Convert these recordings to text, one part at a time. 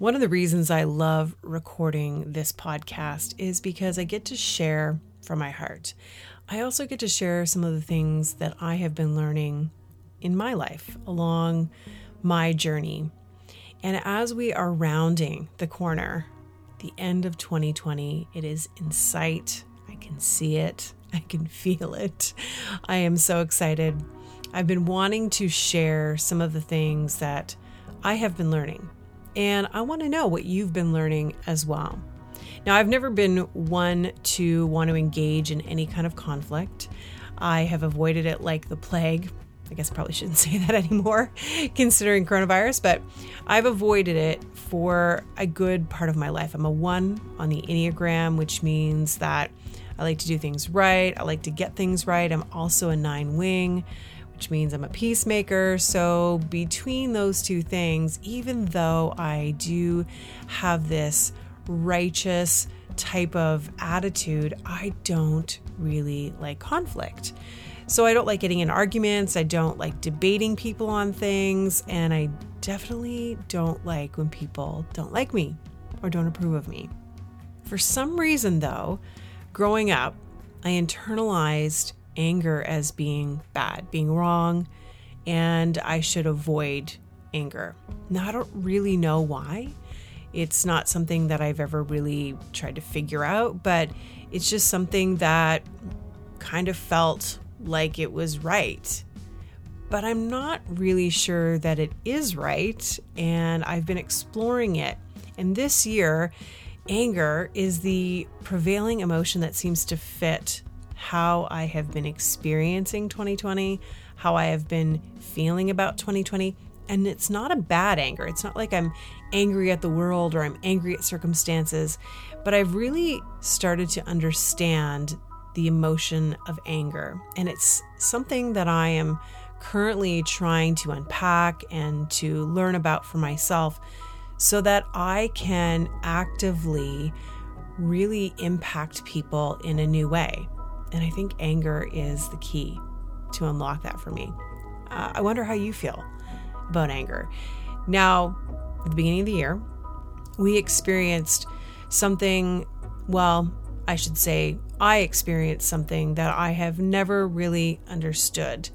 One of the reasons I love recording this podcast is because I get to share from my heart. I also get to share some of the things that I have been learning in my life along my journey. And as we are rounding the corner, the end of 2020, it is in sight. I can see it, I can feel it. I am so excited. I've been wanting to share some of the things that I have been learning and I want to know what you've been learning as well. Now, I've never been one to want to engage in any kind of conflict. I have avoided it like the plague. I guess I probably shouldn't say that anymore, considering coronavirus, but I've avoided it for a good part of my life. I'm a one on the Enneagram, which means that I like to do things right. I like to get things right. I'm also a nine wing, which means I'm a peacemaker. So, between those two things, even though I do have this righteous type of attitude, I don't really like conflict. So, I don't like getting in arguments. I don't like debating people on things. And I definitely don't like when people don't like me or don't approve of me. For some reason, though, growing up, I internalized anger as being bad, being wrong, and I should avoid anger. Now, I don't really know why. It's not something that I've ever really tried to figure out, but it's just something that kind of felt like it was right. But I'm not really sure that it is right, and I've been exploring it. And this year, anger is the prevailing emotion that seems to fit how I have been experiencing 2020, how I have been feeling about 2020. And it's not a bad anger. It's not like I'm angry at the world or I'm angry at circumstances, but I've really started to understand the emotion of anger. And it's something that I am currently trying to unpack and to learn about for myself so that I can actively really impact people in a new way. And I think anger is the key to unlock that for me. Uh, I wonder how you feel about anger. Now, at the beginning of the year, we experienced something, well, I should say, I experienced something that I have never really understood.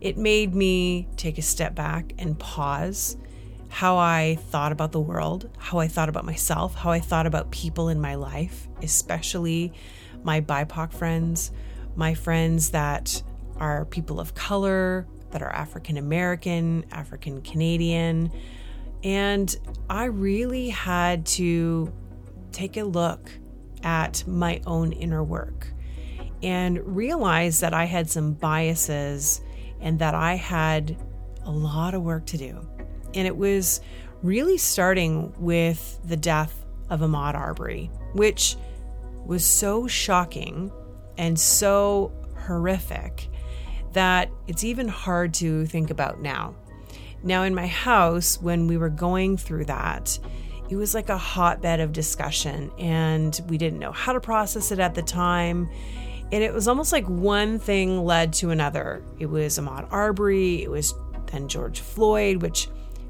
It made me take a step back and pause how I thought about the world, how I thought about myself, how I thought about people in my life, especially my BIPOC friends, my friends that are people of color, that are African American, African Canadian. And I really had to take a look at my own inner work and realize that I had some biases and that I had a lot of work to do. And it was really starting with the death of Ahmaud Arbery, which was so shocking and so horrific that it's even hard to think about now. Now, in my house, when we were going through that, it was like a hotbed of discussion, and we didn't know how to process it at the time. And it was almost like one thing led to another. It was Ahmaud Arbery, it was then George Floyd, which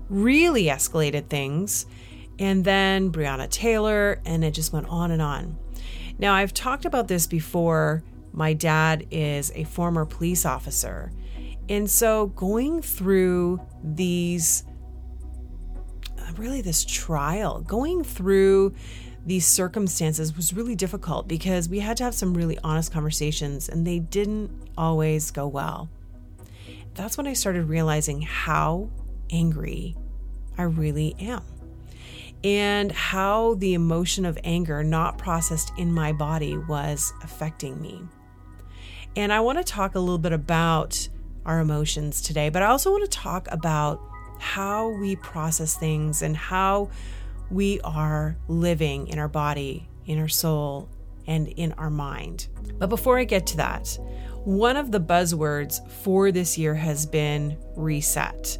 really escalated things, and then Breonna Taylor, and it just went on and on. Now, I've talked about this before. My dad is a former police officer. And so going through these, uh, really, this trial, going through these circumstances was really difficult because we had to have some really honest conversations and they didn't always go well. That's when I started realizing how angry I really am and how the emotion of anger not processed in my body was affecting me. And I want to talk a little bit about our emotions today, but I also want to talk about how we process things and how we are living in our body, in our soul, and in our mind. But before I get to that, one of the buzzwords for this year has been reset.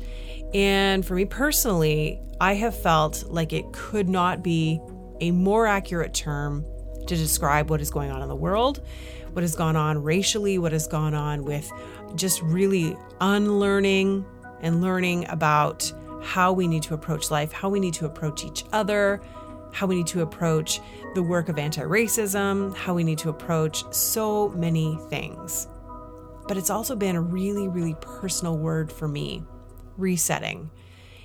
And for me personally, I have felt like it could not be a more accurate term to describe what is going on in the world, what has gone on racially, what has gone on with just really unlearning and learning about how we need to approach life, how we need to approach each other, how we need to approach the work of anti racism, how we need to approach so many things. But it's also been a really, really personal word for me resetting.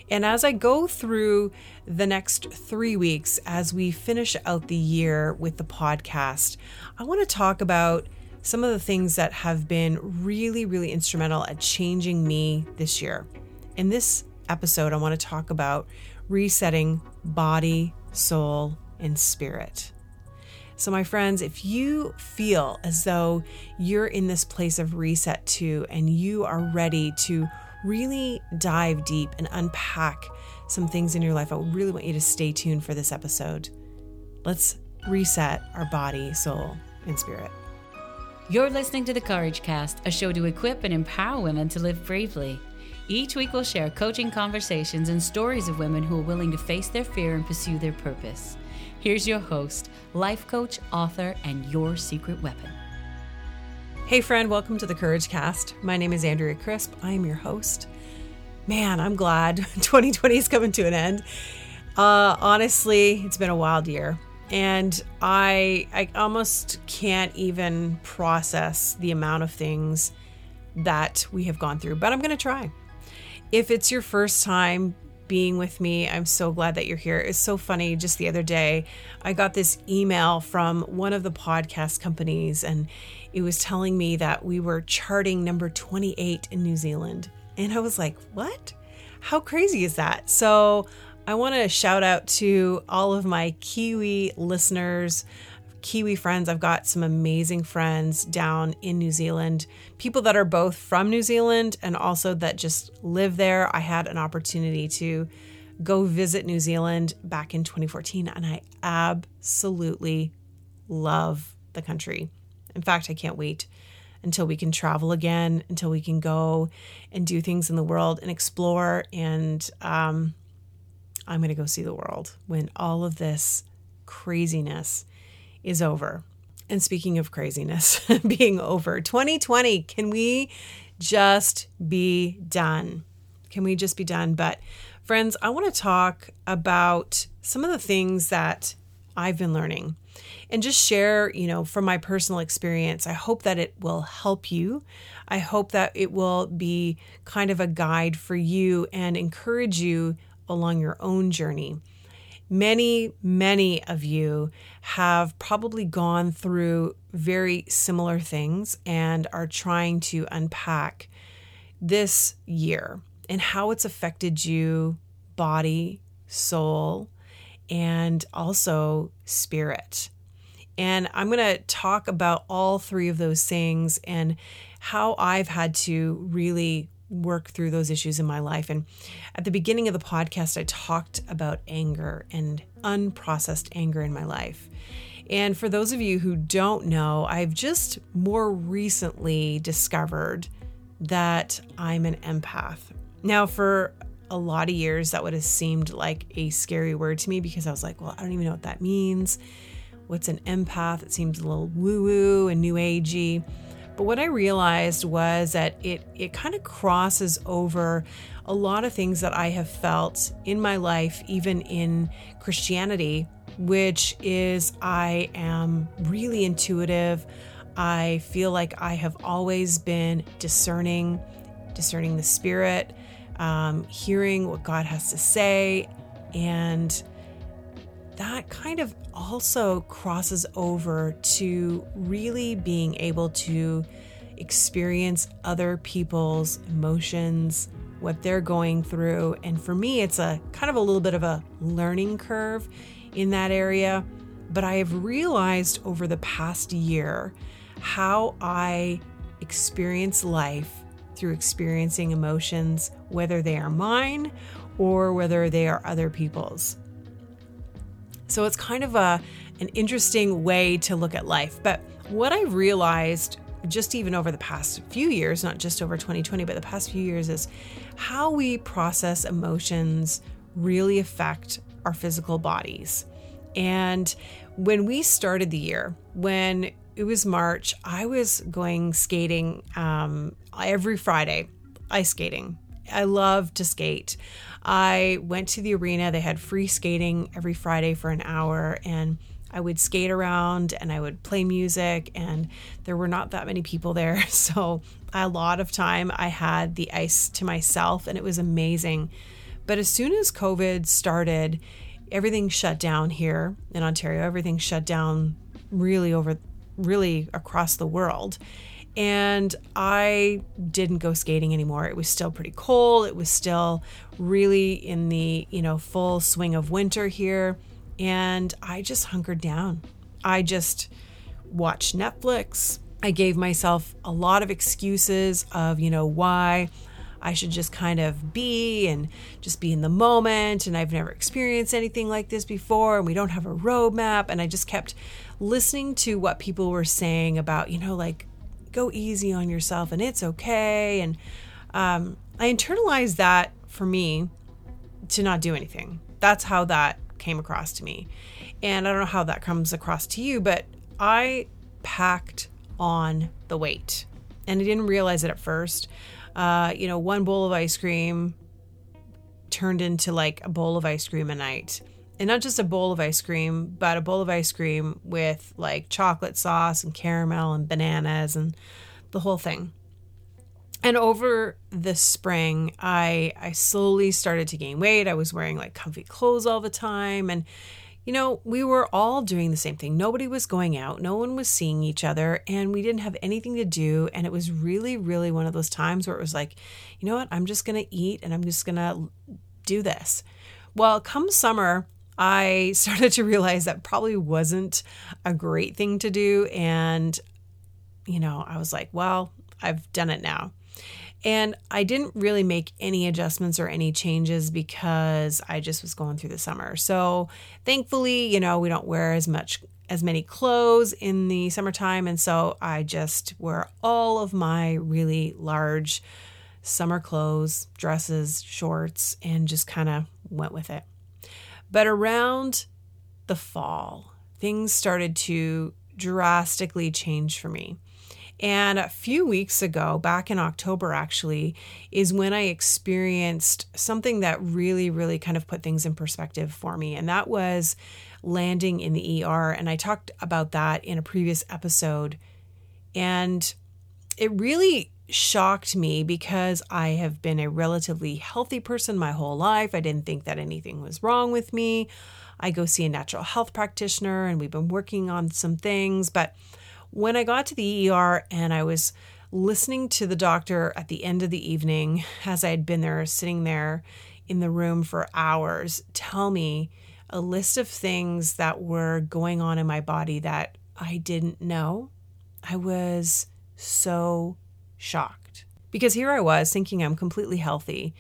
And as I go through the next three weeks, as we finish out the year with the podcast, I want to talk about some of the things that have been really, really instrumental at changing me this year. In this episode, I want to talk about resetting body, soul, and spirit. So, my friends, if you feel as though you're in this place of reset too, and you are ready to really dive deep and unpack some things in your life, I really want you to stay tuned for this episode. Let's reset our body, soul, and spirit. You're listening to the Couragecast, a show to equip and empower women to live bravely. Each week, we'll share coaching conversations and stories of women who are willing to face their fear and pursue their purpose. Here's your host, life coach, author, and your secret weapon. Hey, friend, welcome to the Couragecast. My name is Andrea Crisp. I am your host. Man, I'm glad 2020 is coming to an end. Uh, honestly, it's been a wild year, and I I almost can't even process the amount of things that we have gone through. But I'm going to try. If it's your first time being with me. I'm so glad that you're here. It's so funny. Just the other day, I got this email from one of the podcast companies, and it was telling me that we were charting number 28 in New Zealand. And I was like, what? How crazy is that? So I want to shout out to all of my Kiwi listeners. Kiwi friends. I've got some amazing friends down in New Zealand, people that are both from New Zealand and also that just live there. I had an opportunity to go visit New Zealand back in 2014, and I absolutely love the country. In fact, I can't wait until we can travel again, until we can go and do things in the world and explore. And um, I'm going to go see the world when all of this craziness is over. And speaking of craziness being over, 2020, can we just be done? Can we just be done? But, friends, I want to talk about some of the things that I've been learning and just share, you know, from my personal experience. I hope that it will help you. I hope that it will be kind of a guide for you and encourage you along your own journey. Many, many of you have probably gone through very similar things and are trying to unpack this year and how it's affected you, body, soul, and also spirit. And I'm going to talk about all three of those things and how I've had to really work through those issues in my life. And at the beginning of the podcast, I talked about anger and unprocessed anger in my life. And for those of you who don't know, I've just more recently discovered that I'm an empath. Now, for a lot of years, that would have seemed like a scary word to me because I was like, well, I don't even know what that means. What's an empath? It seems a little woo woo and new agey. But what I realized was that it it kind of crosses over a lot of things that I have felt in my life, even in Christianity, which is I am really intuitive. I feel like I have always been discerning, discerning the spirit, um, hearing what God has to say, and that kind of also crosses over to really being able to experience other people's emotions, what they're going through. And for me, it's a kind of a little bit of a learning curve in that area. But I have realized over the past year how I experience life through experiencing emotions, whether they are mine or whether they are other people's. So it's kind of a an interesting way to look at life. But what I realized just even over the past few years, not just over 2020, but the past few years is how we process emotions really affect our physical bodies. And when we started the year, when it was March, I was going skating um, every Friday, ice skating I love to skate. I went to the arena. They had free skating every Friday for an hour, and I would skate around and I would play music, and there were not that many people there. So, a lot of time I had the ice to myself, and it was amazing. But as soon as COVID started, everything shut down here in Ontario. Everything shut down really over, really across the world. And I didn't go skating anymore. It was still pretty cold. It was still really in the, you know, full swing of winter here. And I just hunkered down. I just watched Netflix. I gave myself a lot of excuses of, you know, why I should just kind of be and just be in the moment. And I've never experienced anything like this before. And we don't have a roadmap. And I just kept listening to what people were saying about, you know, like go easy on yourself and it's okay. And um, I internalized that for me to not do anything. That's how that came across to me. And I don't know how that comes across to you, but I packed on the weight and I didn't realize it at first uh, you know, one bowl of ice cream turned into like a bowl of ice cream a night. And not just a bowl of ice cream, but a bowl of ice cream with like chocolate sauce and caramel and bananas and the whole thing. And over the spring, I I slowly started to gain weight. I was wearing like comfy clothes all the time and you know, we were all doing the same thing. Nobody was going out, no one was seeing each other, and we didn't have anything to do. And it was really, really one of those times where it was like, you know what, I'm just to eat and I'm just to do this. Well, come summer, I started to realize that probably wasn't a great thing to do. And, you know, I was like, well, I've done it now. And I didn't really make any adjustments or any changes because I just was going through the summer. So thankfully, you know, we don't wear as much as many clothes in the summertime. And so I just wear all of my really large summer clothes, dresses, shorts, and just kind of went with it. But around the fall, things started to drastically change for me. And a few weeks ago, back in October actually, is when I experienced something that really, really kind of put things in perspective for me. And that was landing in the ER. And I talked about that in a previous episode. And it really shocked me because I have been a relatively healthy person my whole life. I didn't think that anything was wrong with me. I go see a natural health practitioner and we've been working on some things, but when I got to the ER and I was listening to the doctor at the end of the evening, as I had been there, sitting there in the room for hours, tell me a list of things that were going on in my body that I didn't know, I was so shocked. Because here I was thinking I'm completely healthy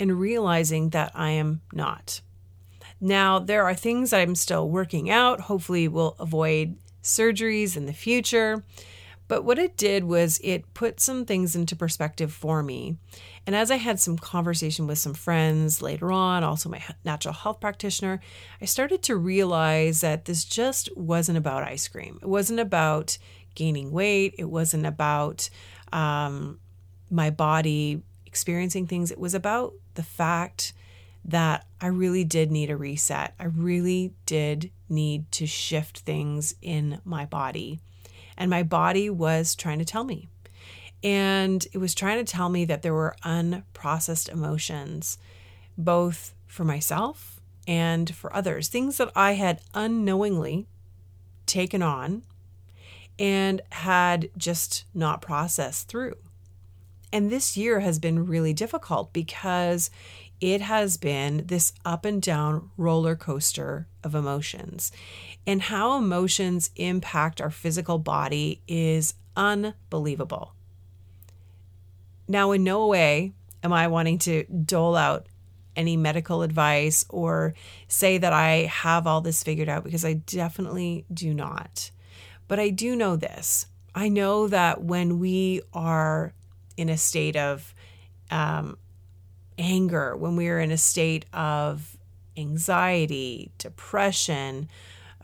and realizing that I am not. Now, there are things I'm still working out. Hopefully, we'll avoid surgeries in the future. But what it did was it put some things into perspective for me. And as I had some conversation with some friends later on, also my natural health practitioner, I started to realize that this just wasn't about ice cream. It wasn't about gaining weight. It wasn't about um, my body experiencing things. It was about the fact that I really did need a reset. I really did need to shift things in my body. And my body was trying to tell me. And it was trying to tell me that there were unprocessed emotions, both for myself and for others, things that I had unknowingly taken on and had just not processed through. And this year has been really difficult because it has been this up and down roller coaster of emotions. And how emotions impact our physical body is unbelievable. Now, in no way am I wanting to dole out any medical advice or say that I have all this figured out because I definitely do not. But I do know this I know that when we are in a state of um, anger, when we are in a state of anxiety, depression,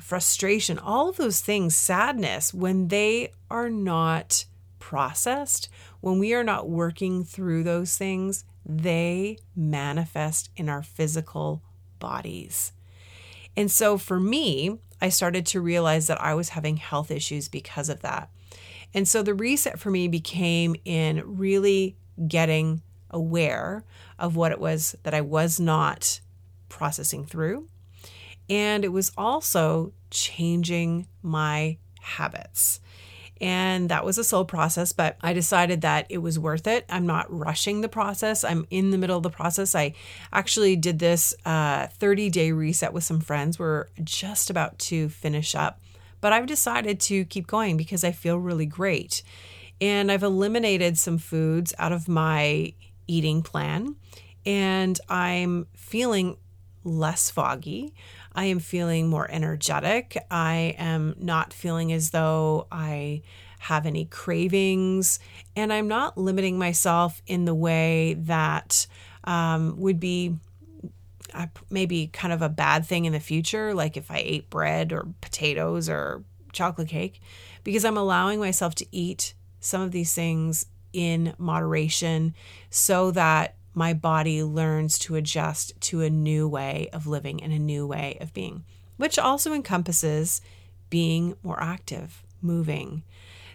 frustration, all of those things, sadness, when they are not processed, when we are not working through those things, they manifest in our physical bodies. And so for me, I started to realize that I was having health issues because of that. And so the reset for me became in really getting aware of what it was that I was not processing through. And it was also changing my habits. And that was a slow process, but I decided that it was worth it. I'm not rushing the process. I'm in the middle of the process. I actually did this 30 uh, day reset with some friends. We're just about to finish up, but I've decided to keep going because I feel really great. And I've eliminated some foods out of my eating plan, and I'm feeling less foggy. I am feeling more energetic. I am not feeling as though I have any cravings, and I'm not limiting myself in the way that um, would be uh, maybe kind of a bad thing in the future, like if I ate bread or potatoes or chocolate cake, because I'm allowing myself to eat some of these things in moderation so that my body learns to adjust to a new way of living and a new way of being, which also encompasses being more active, moving.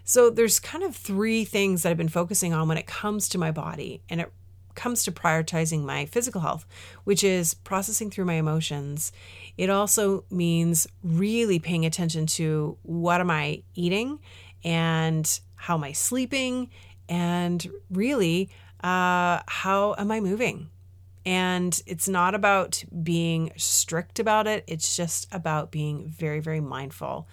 So there's kind of three things that I've been focusing on when it comes to my body and it comes to prioritizing my physical health, which is processing through my emotions. It also means really paying attention to what am I eating and how am I sleeping and really uh, how am I moving? And it's not about being strict about it, it's just about being very, very mindful.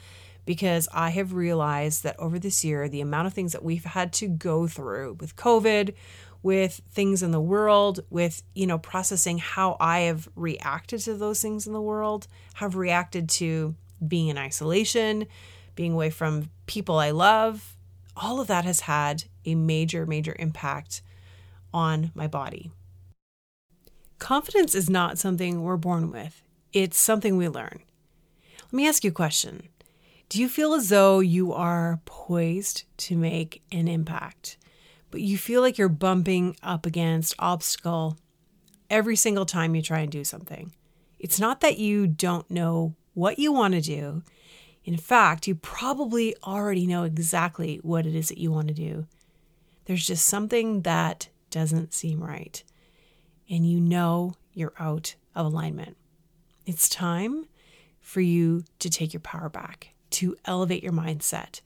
Because I have realized that over this year, the amount of things that we've had to go through with COVID, with things in the world, with, you know, processing how I have reacted to those things in the world, have reacted to being in isolation, being away from people I love, all of that has had a major, major impact on my body. Confidence is not something we're born with, it's something we learn. Let me ask you a question Do you feel as though you are poised to make an impact, but you feel like you're bumping up against obstacle every single time you try and do something? It's not that you don't know what you want to do. In fact, you probably already know exactly what it is that you want to do. There's just something that doesn't seem right, and you know you're out of alignment. It's time for you to take your power back, to elevate your mindset,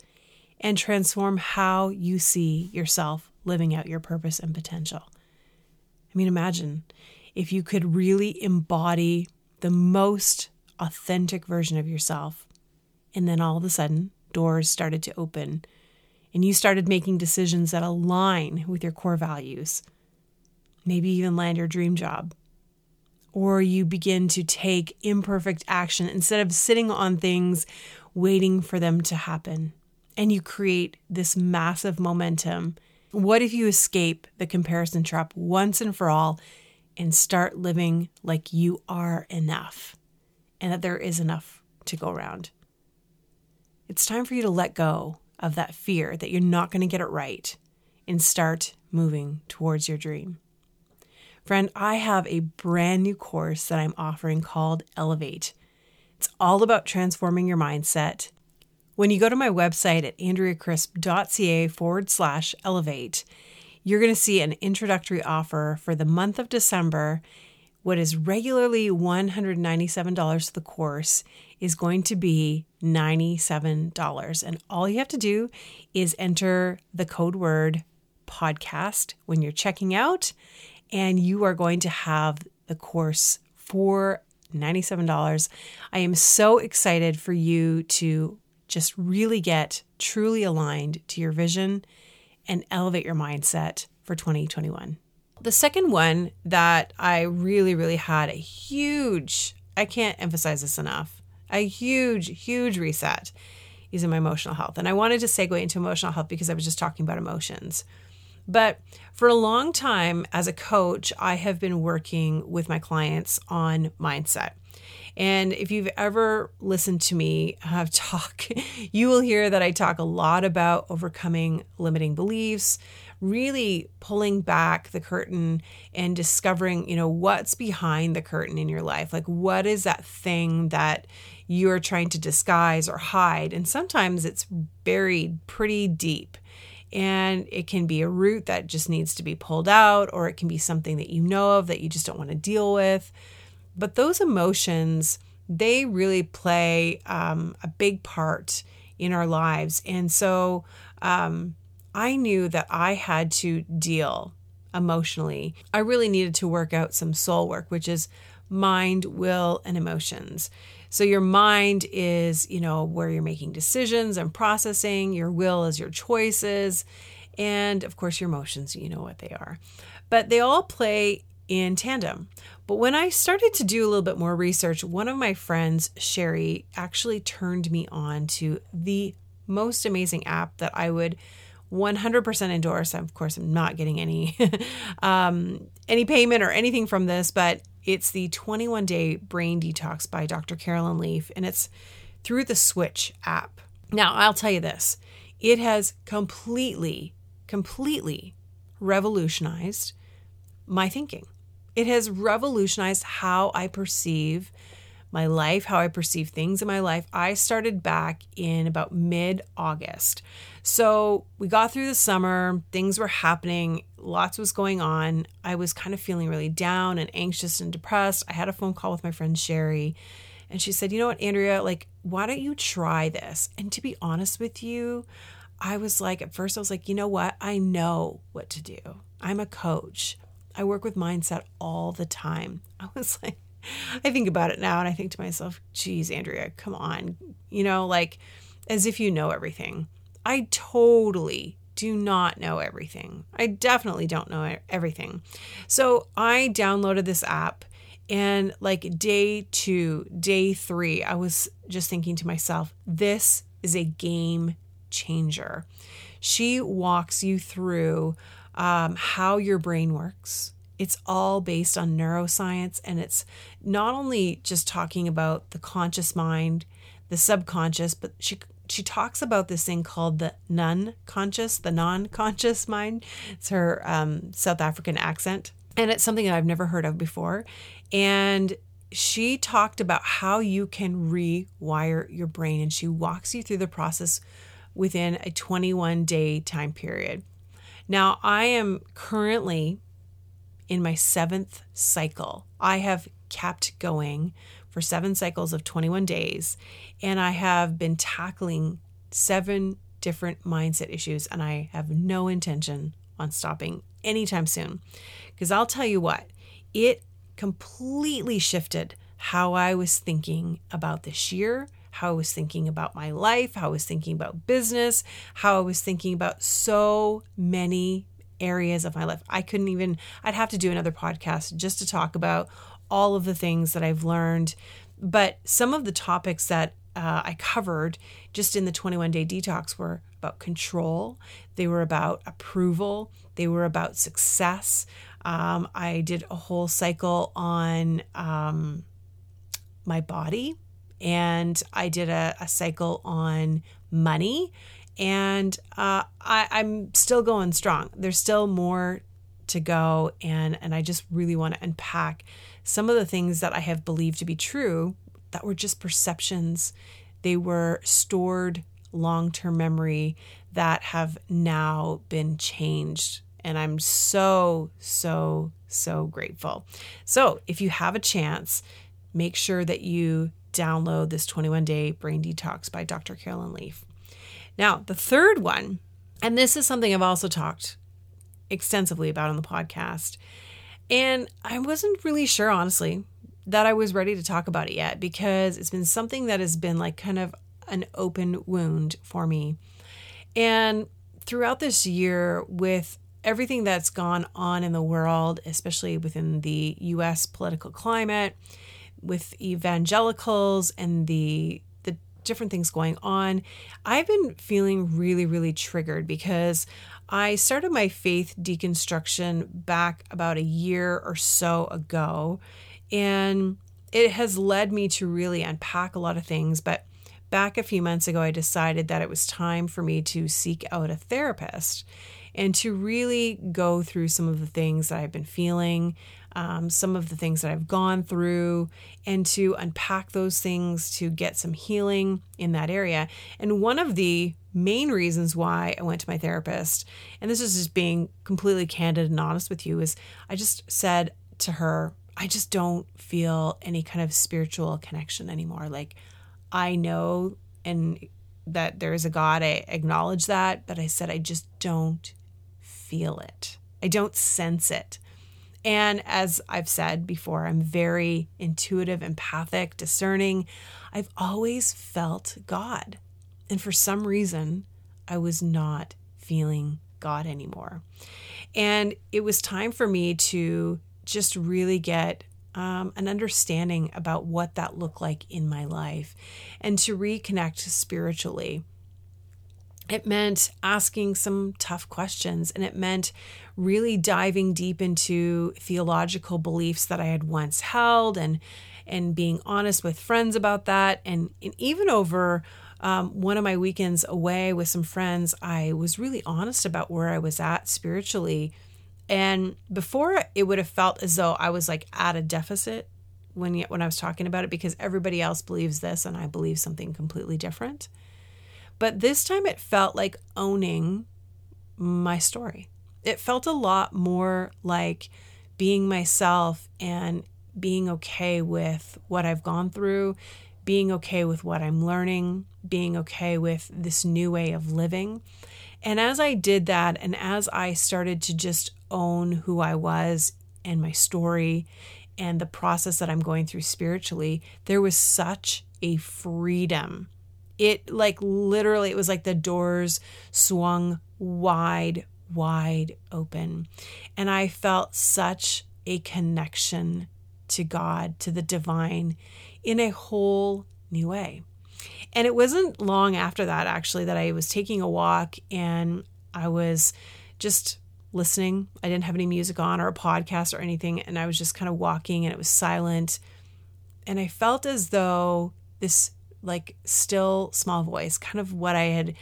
and transform how you see yourself living out your purpose and potential. I mean, imagine if you could really embody the most authentic version of yourself, and then all of a sudden, doors started to open and you started making decisions that align with your core values, maybe even land your dream job. Or you begin to take imperfect action instead of sitting on things waiting for them to happen. And you create this massive momentum. What if you escape the comparison trap once and for all and start living like you are enough and that there is enough to go around? It's time for you to let go of that fear that you're not going to get it right and start moving towards your dream. Friend, I have a brand new course that I'm offering called Elevate. It's all about transforming your mindset. When you go to my website at andreacrisp.ca forward slash elevate, you're going to see an introductory offer for the month of December. What is regularly $197 for the course is going to be $97. And all you have to do is enter the code word podcast when you're checking out, and you are going to have the course for $97. I am so excited for you to just really get truly aligned to your vision and elevate your mindset for 2021. The second one that I really, really had a huge, I can't emphasize this enough, a huge, huge reset is in my emotional health. And I wanted to segue into emotional health because I was just talking about emotions. But for a long time as a coach, I have been working with my clients on mindset. And if you've ever listened to me have talk, you will hear that I talk a lot about overcoming limiting beliefs, really pulling back the curtain and discovering, you know, what's behind the curtain in your life. Like, what is that thing that you're trying to disguise or hide? And sometimes it's buried pretty deep. And it can be a root that just needs to be pulled out, or it can be something that you know of that you just don't want to deal with. But those emotions, they really play um, a big part in our lives. And so um, I knew that I had to deal emotionally. I really needed to work out some soul work, which is mind, will, and emotions. So your mind is, you know, where you're making decisions and processing. Your will is your choices. And of course, your emotions, you know what they are. But they all play in tandem. But when I started to do a little bit more research, one of my friends, Sherry, actually turned me on to the most amazing app that I would 100% endorse. Of course, I'm not getting any um, any payment or anything from this, but it's the 21 day brain detox by Dr. Caroline Leaf, and it's through the Switch app. Now, I'll tell you this: it has completely, completely revolutionized my thinking. It has revolutionized how I perceive my life, how I perceive things in my life. I started back in about mid August. So we got through the summer, things were happening, lots was going on. I was kind of feeling really down and anxious and depressed. I had a phone call with my friend Sherry, and she said, You know what, Andrea, like, why don't you try this? And to be honest with you, I was like, at first, I was like, you know what? I know what to do. I'm a coach. I work with mindset all the time. I was like, I think about it now and I think to myself, geez, Andrea, come on. You know, like as if you know everything. I totally do not know everything. I definitely don't know everything. So I downloaded this app and like day two, day three, I was just thinking to myself, this is a game changer. She walks you through um, how your brain works. It's all based on neuroscience, and it's not only just talking about the conscious mind, the subconscious, but she she talks about this thing called the non-conscious, the non-conscious mind. It's her um, South African accent, and it's something that I've never heard of before. And she talked about how you can rewire your brain, and she walks you through the process within a 21 day time period. Now, I am currently in my seventh cycle. I have kept going for seven cycles of 21 days, and I have been tackling seven different mindset issues, and I have no intention on stopping anytime soon. Because I'll tell you what, it completely shifted how I was thinking about this year, how I was thinking about my life, how I was thinking about business, how I was thinking about so many areas of my life. I couldn't even, I'd have to do another podcast just to talk about all of the things that I've learned. But some of the topics that uh, I covered just in the 21 day detox were about control, they were about approval, they were about success. Um, I did a whole cycle on um, my body and I did a, a cycle on money. And uh, I, I'm still going strong. There's still more to go, and and I just really want to unpack some of the things that I have believed to be true that were just perceptions. They were stored long-term memory that have now been changed and I'm so so so grateful. So, if you have a chance, make sure that you download this 21 day brain detox by Dr. Caroline Leaf. Now, the third one, and this is something I've also talked extensively about on the podcast, and I wasn't really sure, honestly, that I was ready to talk about it yet because it's been something that has been like kind of an open wound for me. And throughout this year, with everything that's gone on in the world, especially within the US political climate, with evangelicals and the the different things going on, I've been feeling really really triggered because I started my faith deconstruction back about a year or so ago and it has led me to really unpack a lot of things, but back a few months ago, I decided that it was time for me to seek out a therapist and to really go through some of the things that I've been feeling, um, some of the things that I've gone through, and to unpack those things to get some healing in that area. And one of the main reasons why I went to my therapist, and this is just being completely candid and honest with you, is I just said to her, I just don't feel any kind of spiritual connection anymore. Like, I know and that there is a God, I acknowledge that, but I said, I just don't feel it. I don't sense it. And as I've said before, I'm very intuitive, empathic, discerning. I've always felt God. And for some reason, I was not feeling God anymore. And it was time for me to just really get um, an understanding about what that looked like in my life and to reconnect spiritually. It meant asking some tough questions and it meant really diving deep into theological beliefs that I had once held and and being honest with friends about that and, and even over um, one of my weekends away with some friends I was really honest about where I was at spiritually and before it would have felt as though I was like at a deficit when when I was talking about it because everybody else believes this and I believe something completely different. But this time it felt like owning my story. It felt a lot more like being myself and being okay with what I've gone through, being okay with what I'm learning, being okay with this new way of living. And as I did that, and as I started to just own who I was and my story and the process that I'm going through spiritually, there was such a freedom. It like literally, it was like the doors swung wide, wide open. And I felt such a connection to God, to the divine in a whole new way. And it wasn't long after that, actually, that I was taking a walk and I was just listening. I didn't have any music on or a podcast or anything. And I was just kind of walking and it was silent. And I felt as though this, like, still small voice, kind of what I had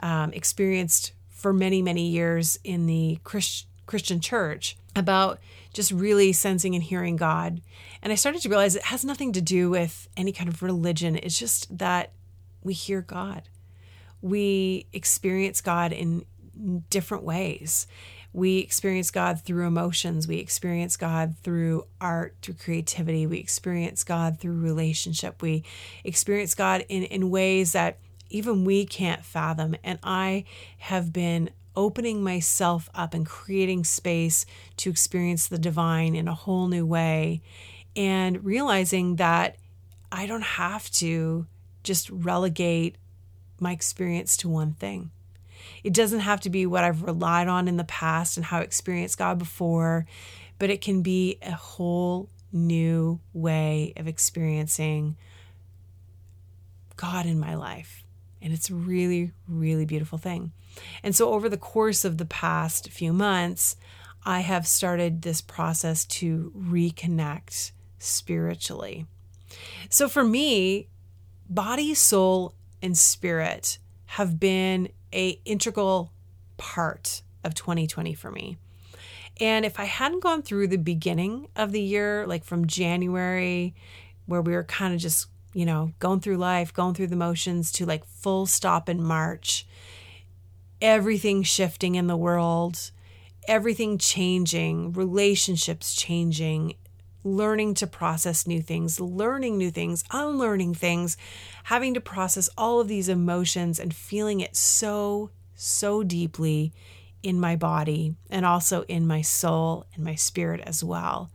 um, experienced for many, many years in the Christ- Christian church about just really sensing and hearing God. And I started to realize it has nothing to do with any kind of religion. It's just that we hear God. We experience God in different ways. We experience God through emotions. We experience God through art, through creativity. We experience God through relationship. We experience God in, in ways that even we can't fathom. And I have been opening myself up and creating space to experience the divine in a whole new way and realizing that I don't have to just relegate my experience to one thing. It doesn't have to be what I've relied on in the past and how I experienced God before, but it can be a whole new way of experiencing God in my life. And it's a really, really beautiful thing. And so, over the course of the past few months, I have started this process to reconnect spiritually. So, for me, body, soul, and spirit have been a integral part of 2020 for me. And if I hadn't gone through the beginning of the year, like from January, where we were kind of just, you know, going through life, going through the motions, to like full stop in March, everything shifting in the world, everything changing, relationships changing, learning to process new things, learning new things, unlearning things, having to process all of these emotions and feeling it so, so deeply in my body and also in my soul and my spirit as well.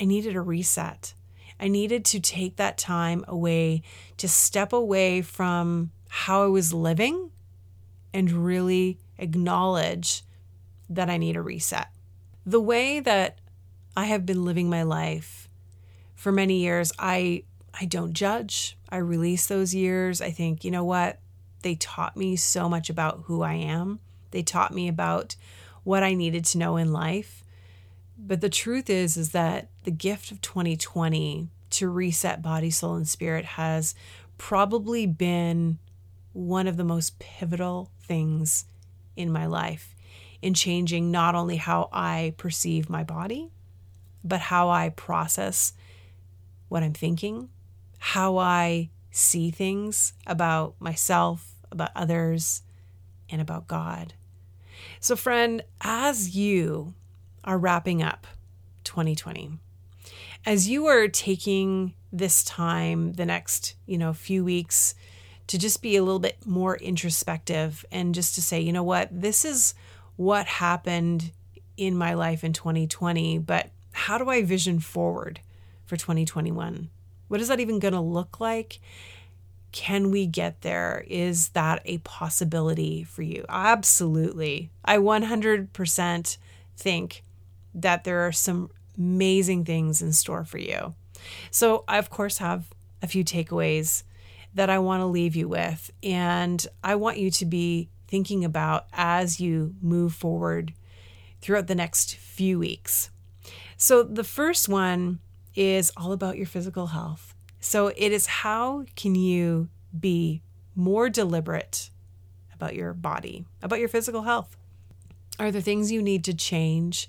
I needed a reset. I needed to take that time away to step away from how I was living and really acknowledge that I need a reset. The way that I have been living my life for many years. I I don't judge. I release those years. I think, you know what? They taught me so much about who I am. They taught me about what I needed to know in life. But the truth is is that the gift of 2020 to reset body, soul and spirit has probably been one of the most pivotal things in my life in changing not only how I perceive my body, but how I process what I'm thinking, how I see things about myself, about others, and about God. So, friend, as you are wrapping up 2020, as you are taking this time, the next, you know, few weeks to just be a little bit more introspective and just to say, you know what, this is what happened in my life in 2020, but how do I vision forward for 2021? What is that even going to look like? Can we get there? Is that a possibility for you? Absolutely. I 100% think that there are some amazing things in store for you. So, I, of course, have a few takeaways that I want to leave you with. And I want you to be thinking about as you move forward throughout the next few weeks. So, the first one is all about your physical health. So, it is how can you be more deliberate about your body, about your physical health? Are there things you need to change?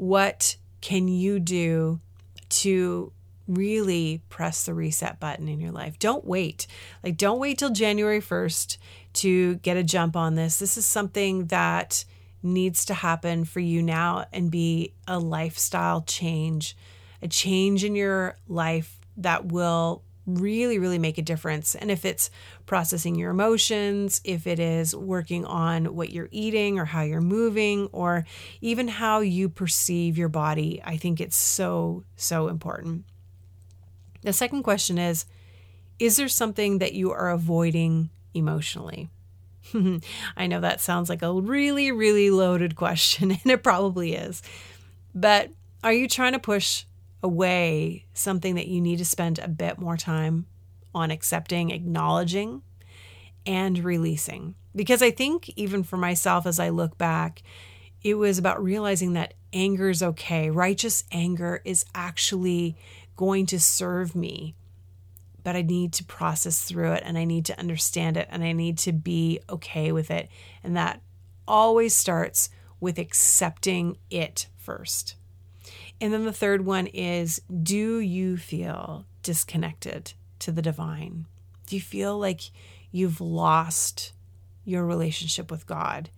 What can you do to really press the reset button in your life. Don't wait. Like, don't wait till January 1st to get a jump on this. This is something that needs to happen for you now and be a lifestyle change, a change in your life that will really, really make a difference. And if it's processing your emotions, if it is working on what you're eating or how you're moving, or even how you perceive your body, I think it's so, so important. The second question is Is there something that you are avoiding emotionally? I know that sounds like a really, really loaded question, and it probably is. But are you trying to push away something that you need to spend a bit more time on accepting, acknowledging, and releasing? Because I think, even for myself, as I look back, it was about realizing that anger is okay. Righteous anger is actually going to serve me, but I need to process through it and I need to understand it and I need to be okay with it. And that always starts with accepting it first. And then the third one is do you feel disconnected to the divine? Do you feel like you've lost your relationship with God?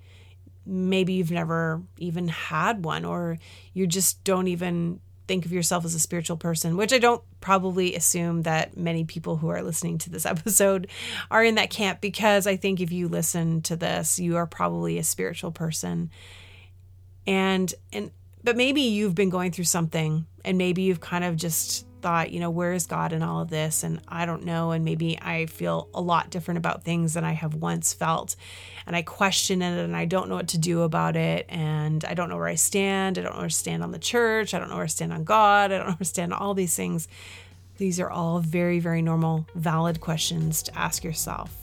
Maybe you've never even had one, or you just don't even think of yourself as a spiritual person, which I don't probably assume that many people who are listening to this episode are in that camp because I think if you listen to this, you are probably a spiritual person. And and but maybe you've been going through something and maybe you've kind of just thought, you know, where is God in all of this? And I don't know. And maybe I feel a lot different about things than I have once felt. And I question it and I don't know what to do about it. And I don't know where I stand. I don't know where to stand on the church. I don't know where to stand on God. I don't know where to stand on all these things. These are all very, very normal, valid questions to ask yourself.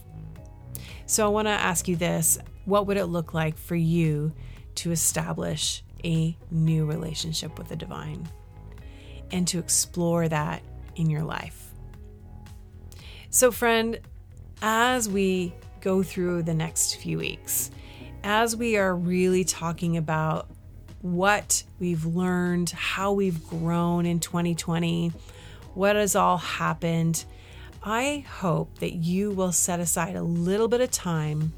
So I want to ask you this What would it look like for you to establish a new relationship with the divine? and to explore that in your life. So, friend, as we go through the next few weeks, as we are really talking about what we've learned, how we've grown in 2020, what has all happened, I hope that you will set aside a little bit of time,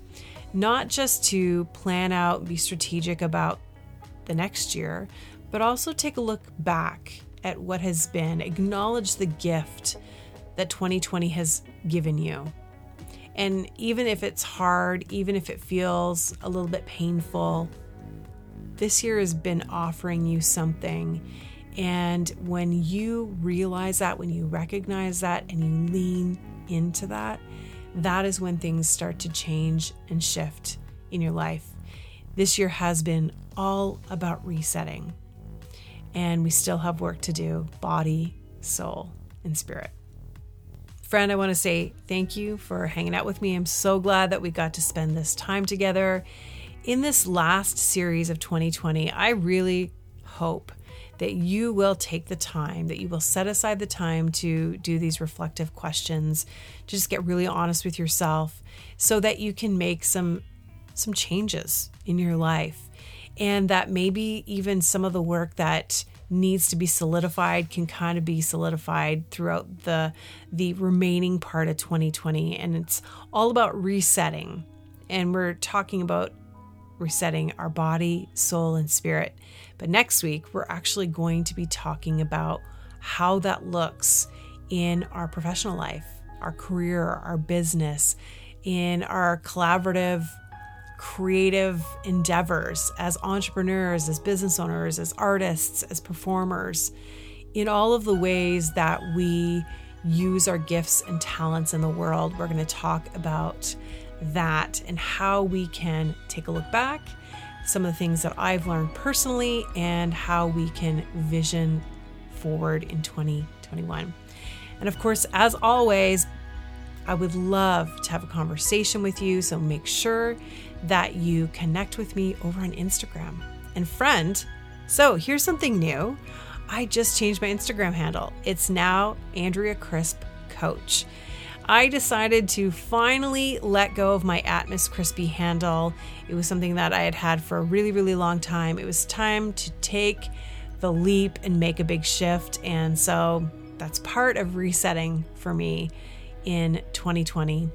not just to plan out, be strategic about the next year, but also take a look back at what has been, acknowledge the gift that 2020 has given you. And even if it's hard, even if it feels a little bit painful, this year has been offering you something. And when you realize that, when you recognize that, and you lean into that, that is when things start to change and shift in your life. This year has been all about resetting and we still have work to do body, soul, and spirit. Friend, I want to say thank you for hanging out with me. I'm so glad that we got to spend this time together. In this last series of 2020, I really hope that you will take the time, that you will set aside the time to do these reflective questions, to just get really honest with yourself so that you can make some some changes in your life. And that maybe even some of the work that needs to be solidified can kind of be solidified throughout the the remaining part of 2020 and it's all about resetting. And we're talking about resetting our body, soul and spirit. But next week we're actually going to be talking about how that looks in our professional life, our career, our business, in our collaborative creative endeavors as entrepreneurs, as business owners, as artists, as performers, in all of the ways that we use our gifts and talents in the world. We're going to talk about that and how we can take a look back, some of the things that I've learned personally, and how we can vision forward in 2021. And of course, as always, I would love to have a conversation with you. So make sure that you connect with me over on Instagram. And friend, so here's something new. I just changed my Instagram handle. It's now Andrea Crisp Coach. I decided to finally let go of my Atmos Crispy handle. It was something that I had had for a really, really long time. It was time to take the leap and make a big shift. And so that's part of resetting for me in 2020.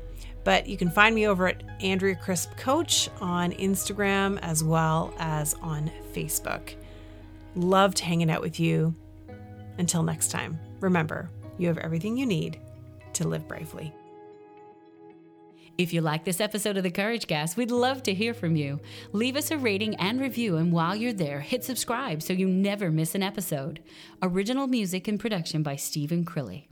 But you can find me over at Andrea Crisp Coach on Instagram as well as on Facebook. Loved hanging out with you. Until next time, remember, you have everything you need to live bravely. If you like this episode of The Couragecast, we'd love to hear from you. Leave us a rating and review, and while you're there, hit subscribe so you never miss an episode. Original music and production by Stephen Crilly.